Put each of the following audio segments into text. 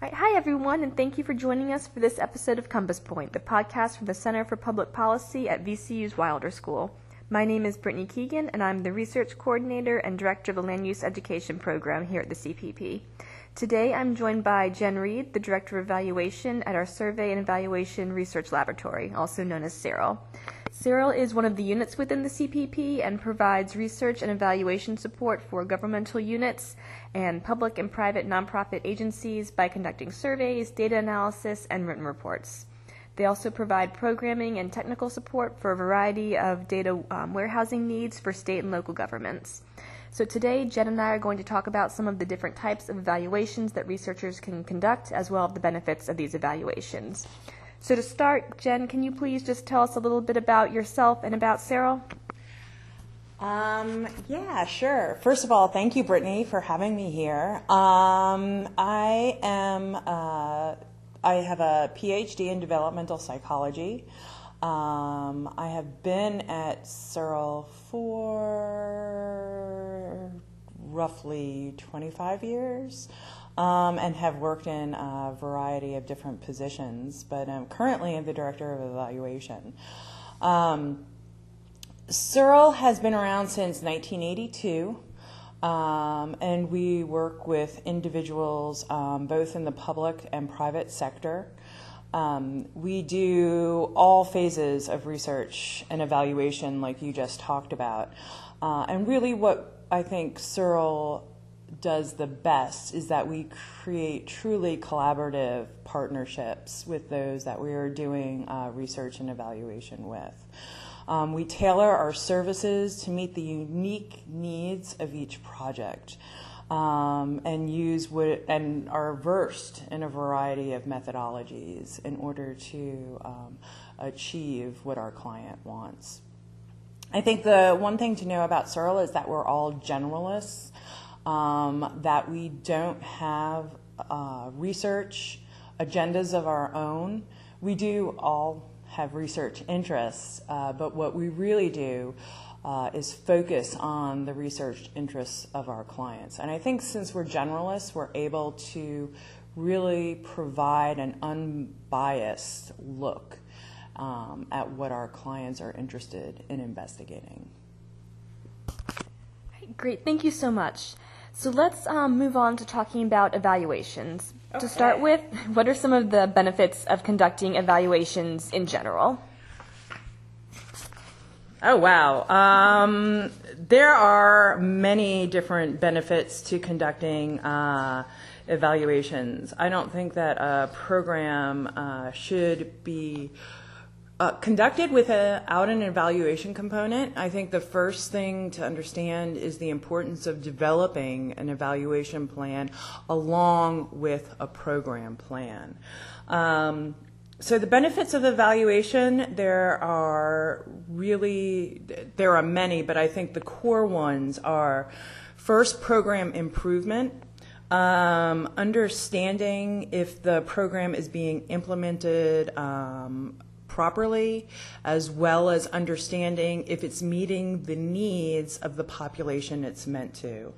Right, hi, everyone, and thank you for joining us for this episode of Compass Point, the podcast from the Center for Public Policy at VCU's Wilder School. My name is Brittany Keegan, and I'm the Research Coordinator and Director of the Land Use Education Program here at the CPP. Today, I'm joined by Jenn Reid, the Director of Evaluation at our Survey and Evaluation Research Laboratory, also known as SERL. SERL is one of the units within the CPP and provides research and evaluation support for governmental units and public and private nonprofit agencies by conducting surveys, data analysis, and written reports. They also provide programming and technical support for a variety of data um, warehousing needs for state and local governments. So today, Jenn and I are going to talk about some of the different types of evaluations that researchers can conduct, as well as the benefits of these evaluations. So to start, Jenn, can you please just tell us a little bit about yourself and about SERL? Um, yeah, sure. First of all, thank you, Brittany, for having me here. Um, I am, uh, I have a PhD in developmental psychology. Um, I have been at SERL for roughly 25 years um, and have worked in a variety of different positions, but I'm currently the director of evaluation. Um, SERL has been around since 1982. Um, and we work with individuals um, both in the public and private sector. Um, we do all phases of research and evaluation, like you just talked about. Uh, and really, what I think SERL does the best is that we create truly collaborative partnerships with those that we are doing uh, research and evaluation with. Um, we tailor our services to meet the unique needs of each project. Um, and use what and are versed in a variety of methodologies in order to um, achieve what our client wants. I think the one thing to know about SERL is that we're all generalists um, that we don't have uh, research agendas of our own. We do all have research interests, uh, but what we really do uh, is focus on the research interests of our clients. And I think since we're generalists, we're able to really provide an unbiased look um, at what our clients are interested in investigating. Great, thank you so much. So let's um, move on to talking about evaluations. Okay. To start with, what are some of the benefits of conducting evaluations in general? Oh, wow. Um, there are many different benefits to conducting uh, evaluations. I don't think that a program uh, should be uh, conducted without an evaluation component, I think the first thing to understand is the importance of developing an evaluation plan along with a program plan. Um, so the benefits of evaluation, there are really, there are many, but I think the core ones are first program improvement, um, understanding if the program is being implemented um, properly, as well as understanding if it's meeting the needs of the population it's meant to.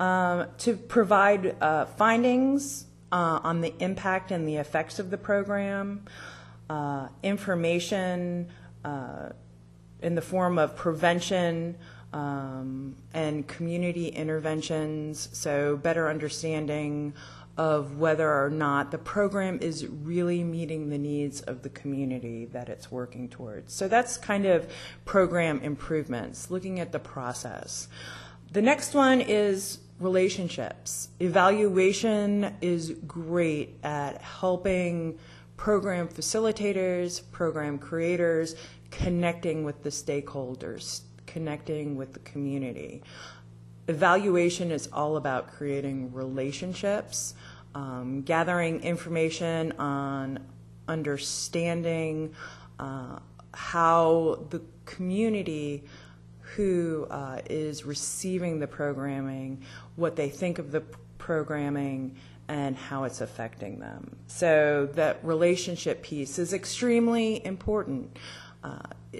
Um, to provide uh, findings uh, on the impact and the effects of the program, uh, information uh, in the form of prevention. Um, and community interventions, so better understanding of whether or not the program is really meeting the needs of the community that it's working towards. So that's kind of program improvements, looking at the process. The next one is relationships. Evaluation is great at helping program facilitators, program creators, connecting with the stakeholders, connecting with the community evaluation is all about creating relationships, um, gathering information on understanding uh, how the community who uh, is receiving the programming, what they think of the programming, and how it's affecting them. So that relationship piece is extremely important. Uh,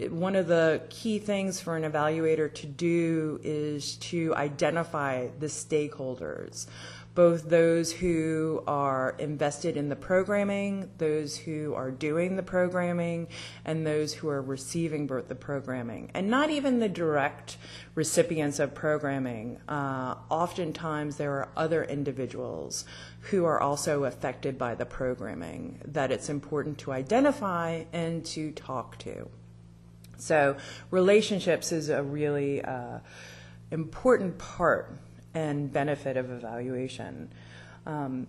one of the key things for an evaluator to do is to identify the stakeholders, both those who are invested in the programming, those who are doing the programming, and those who are receiving the programming. And not even the direct recipients of programming. Uh, oftentimes, there are other individuals who are also affected by the programming that it's important to identify and to talk to. So, relationships is a really uh, important part and benefit of evaluation. Um,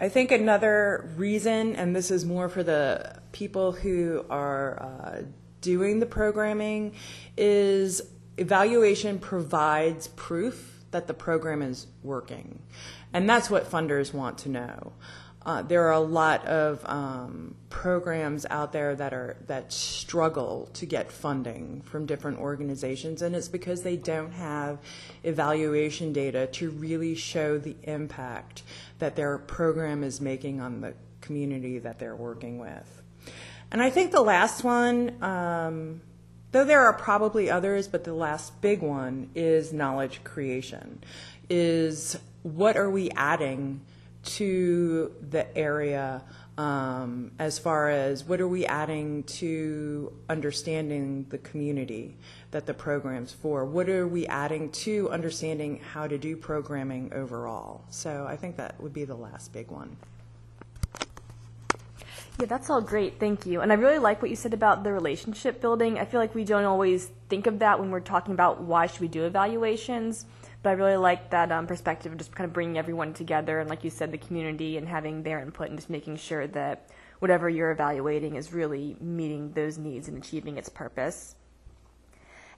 I think another reason, and this is more for the people who are uh, doing the programming, is evaluation provides proof that the program is working. And that's what funders want to know. Uh, there are a lot of um, programs out there that are that struggle to get funding from different organizations, and it's because they don't have evaluation data to really show the impact that their program is making on the community that they're working with. And I think the last one, um, though there are probably others, but the last big one is knowledge creation. Is what are we adding? To the area um, as far as what are we adding to understanding the community that the program's for? What are we adding to understanding how to do programming overall? So I think that would be the last big one. Yeah, that's all great. Thank you. And I really like what you said about the relationship building. I feel like we don't always think of that when we're talking about why should we do evaluations. But I really like that um, perspective of just kind of bringing everyone together and, like you said, the community and having their input and just making sure that whatever you're evaluating is really meeting those needs and achieving its purpose.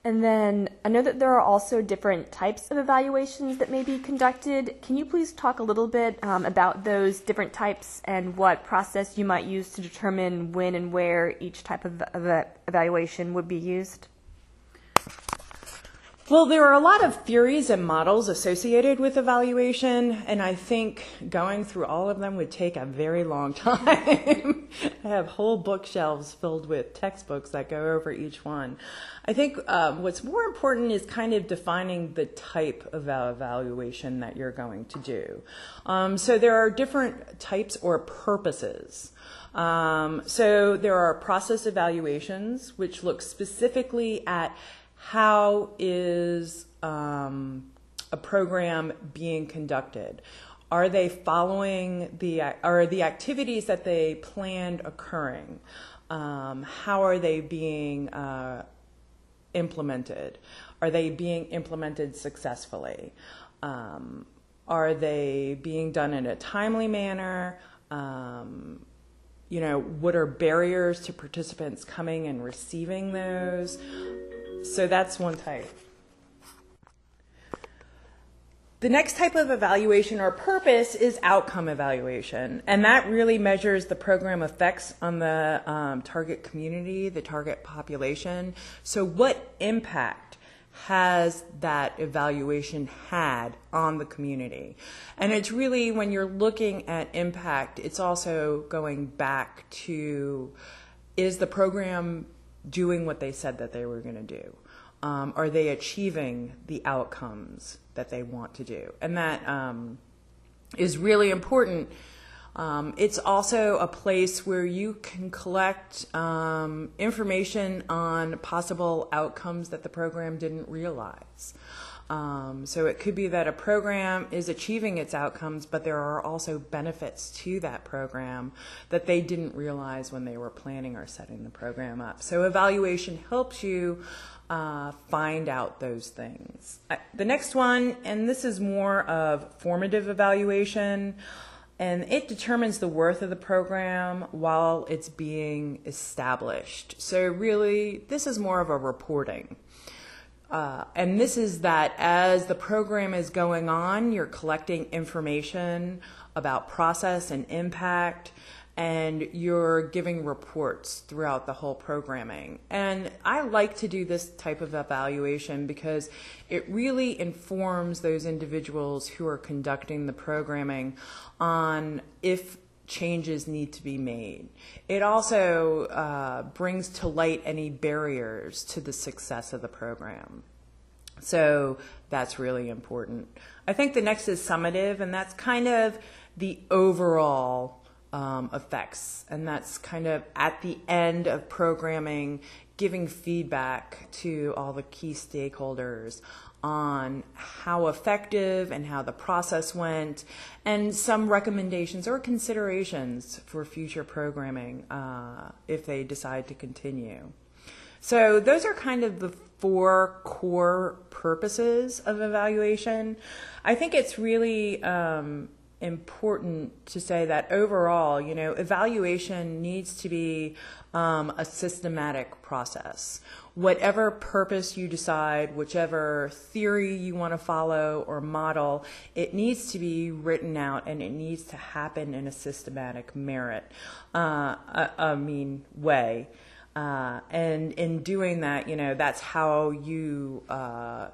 And then I know that there are also different types of evaluations that may be conducted. Can you please talk a little bit um, about those different types and what process you might use to determine when and where each type of, of evaluation would be used? Well, there are a lot of theories and models associated with evaluation, and I think going through all of them would take a very long time. I have whole bookshelves filled with textbooks that go over each one. I think um, what's more important is kind of defining the type of evaluation that you're going to do. Um, so there are different types or purposes. Um, so there are process evaluations, which look specifically at how is um, a program being conducted? Are they following the are the activities that they planned occurring? Um, how are they being uh, implemented? Are they being implemented successfully? Um, are they being done in a timely manner? Um, you know, what are barriers to participants coming and receiving those? So that's one type. The next type of evaluation or purpose is outcome evaluation, and that really measures the program effects on the um, target community, the target population. So, what impact has that evaluation had on the community? And it's really when you're looking at impact, it's also going back to is the program doing what they said that they were going to do? Um, are they achieving the outcomes that they want to do? And that um, is really important. Um, it's also a place where you can collect um, information on possible outcomes that the program didn't realize. Um, so it could be that a program is achieving its outcomes, but there are also benefits to that program that they didn't realize when they were planning or setting the program up. So evaluation helps you uh, find out those things. I, the next one, and this is more of formative evaluation, and it determines the worth of the program while it's being established. So really, this is more of a reporting. Uh, and this is that as the program is going on, you're collecting information about process and impact, and you're giving reports throughout the whole programming. And I like to do this type of evaluation because it really informs those individuals who are conducting the programming on if changes need to be made. It also uh, brings to light any barriers to the success of the program. So that's really important. I think the next is summative, and that's kind of the overall um, effects. And that's kind of at the end of programming, giving feedback to all the key stakeholders on how effective and how the process went, and some recommendations or considerations for future programming uh, if they decide to continue. So, those are kind of the four core purposes of evaluation. I think it's really um, important to say that overall, you know, evaluation needs to be um, a systematic process. Whatever purpose you decide, whichever theory you want to follow or model, it needs to be written out and it needs to happen in a systematic merit, uh, I, I mean, way. Uh, and in doing that, you know, that's how you, uh,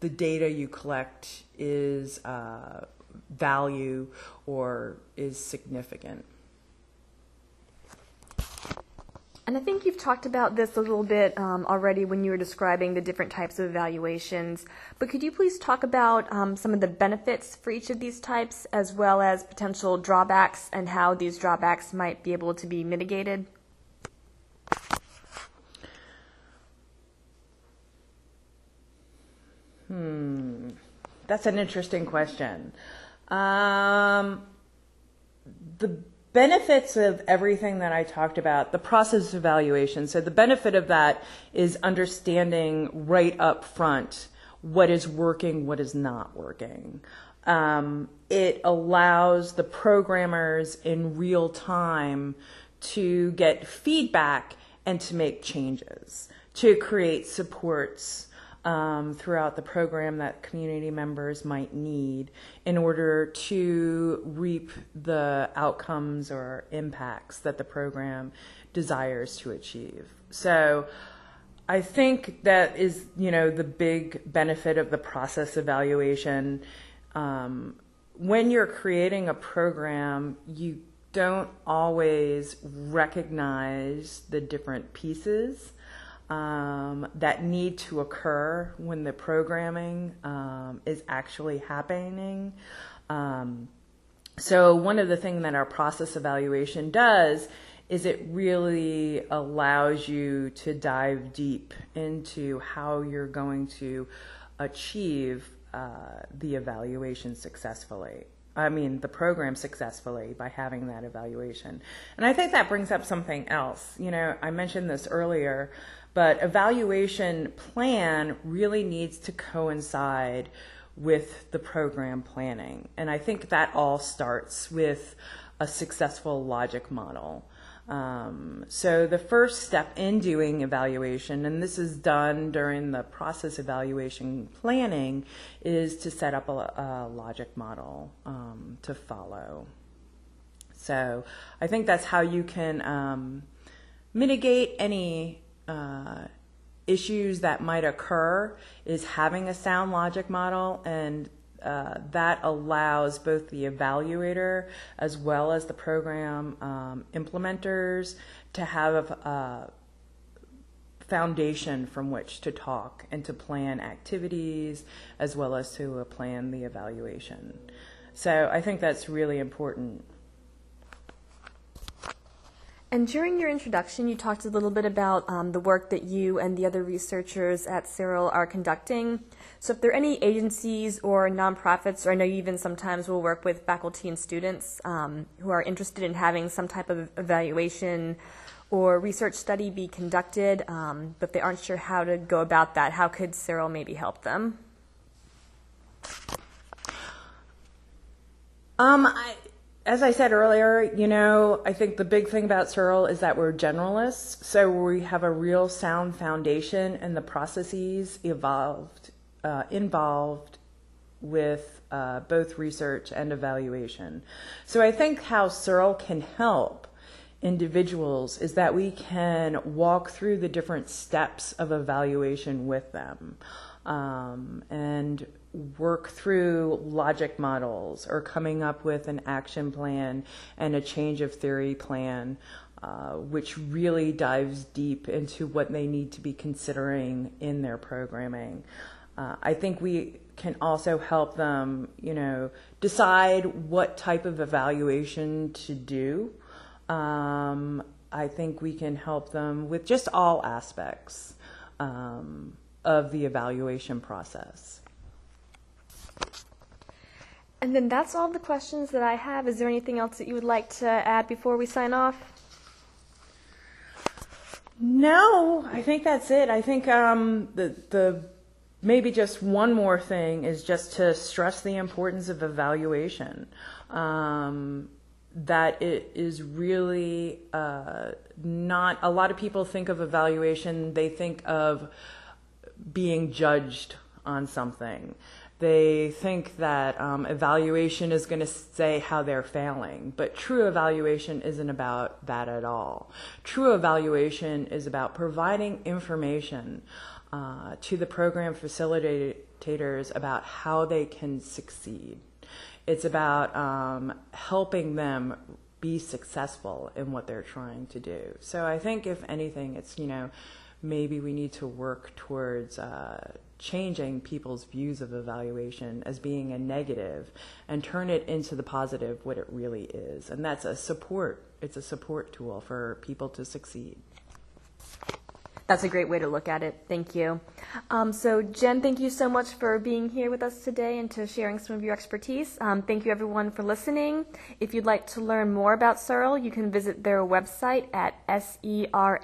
the data you collect is uh, value or is significant. And I think you've talked about this a little bit um, already when you were describing the different types of evaluations. But could you please talk about um, some of the benefits for each of these types, as well as potential drawbacks and how these drawbacks might be able to be mitigated? Hmm, that's an interesting question. Um, the benefits of everything that I talked about, the process of evaluation. So the benefit of that is understanding right up front what is working, what is not working. Um, it allows the programmers in real time to get feedback and to make changes, to create supports um, throughout the program that community members might need in order to reap the outcomes or impacts that the program desires to achieve. So I think that is, you know, the big benefit of the process evaluation. Um, when you're creating a program, you don't always recognize the different pieces um, that need to occur when the programming um, is actually happening. Um, so, one of the things that our process evaluation does is it really allows you to dive deep into how you're going to achieve uh, the evaluation successfully. I mean, the program successfully by having that evaluation. And I think that brings up something else. You know, I mentioned this earlier but evaluation plan really needs to coincide with the program planning. And I think that all starts with a successful logic model. Um, so the first step in doing evaluation, and this is done during the process evaluation planning, is to set up a, a logic model um, to follow. So I think that's how you can um, mitigate any uh, issues that might occur is having a sound logic model and uh, that allows both the evaluator as well as the program um, implementers to have a foundation from which to talk and to plan activities as well as to uh, plan the evaluation. So I think that's really important. And during your introduction, you talked a little bit about um, the work that you and the other researchers at SERL are conducting. So, if there are any agencies or nonprofits, or I know you even sometimes will work with faculty and students um, who are interested in having some type of evaluation or research study be conducted, um, but they aren't sure how to go about that, how could SERL maybe help them? Um, I, as I said earlier, you know, I think the big thing about SERL is that we're generalists. So we have a real sound foundation and the processes evolved, uh, involved with uh, both research and evaluation. So I think how SERL can help individuals is that we can walk through the different steps of evaluation with them. Um, and work through logic models or coming up with an action plan and a change of theory plan, uh, which really dives deep into what they need to be considering in their programming. Uh, I think we can also help them, you know, decide what type of evaluation to do. Um, I think we can help them with just all aspects um, of the evaluation process. And then that's all the questions that I have. Is there anything else that you would like to add before we sign off? No, I think that's it. I think um, the the maybe just one more thing is just to stress the importance of evaluation. Um, that it is really uh, not. A lot of people think of evaluation. They think of being judged on something. They think that um, evaluation is going to say how they're failing, but true evaluation isn't about that at all. True evaluation is about providing information uh, to the program facilitators about how they can succeed. It's about um, helping them be successful in what they're trying to do. So I think, if anything, it's, you know, maybe we need to work towards uh, changing people's views of evaluation as being a negative and turn it into the positive what it really is and that's a support it's a support tool for people to succeed that's a great way to look at it. Thank you. Um, so, Jenn, thank you so much for being here with us today and to sharing some of your expertise. Um, thank you, everyone, for listening. If you'd like to learn more about SERL, you can visit their website at serl.vcu.edu.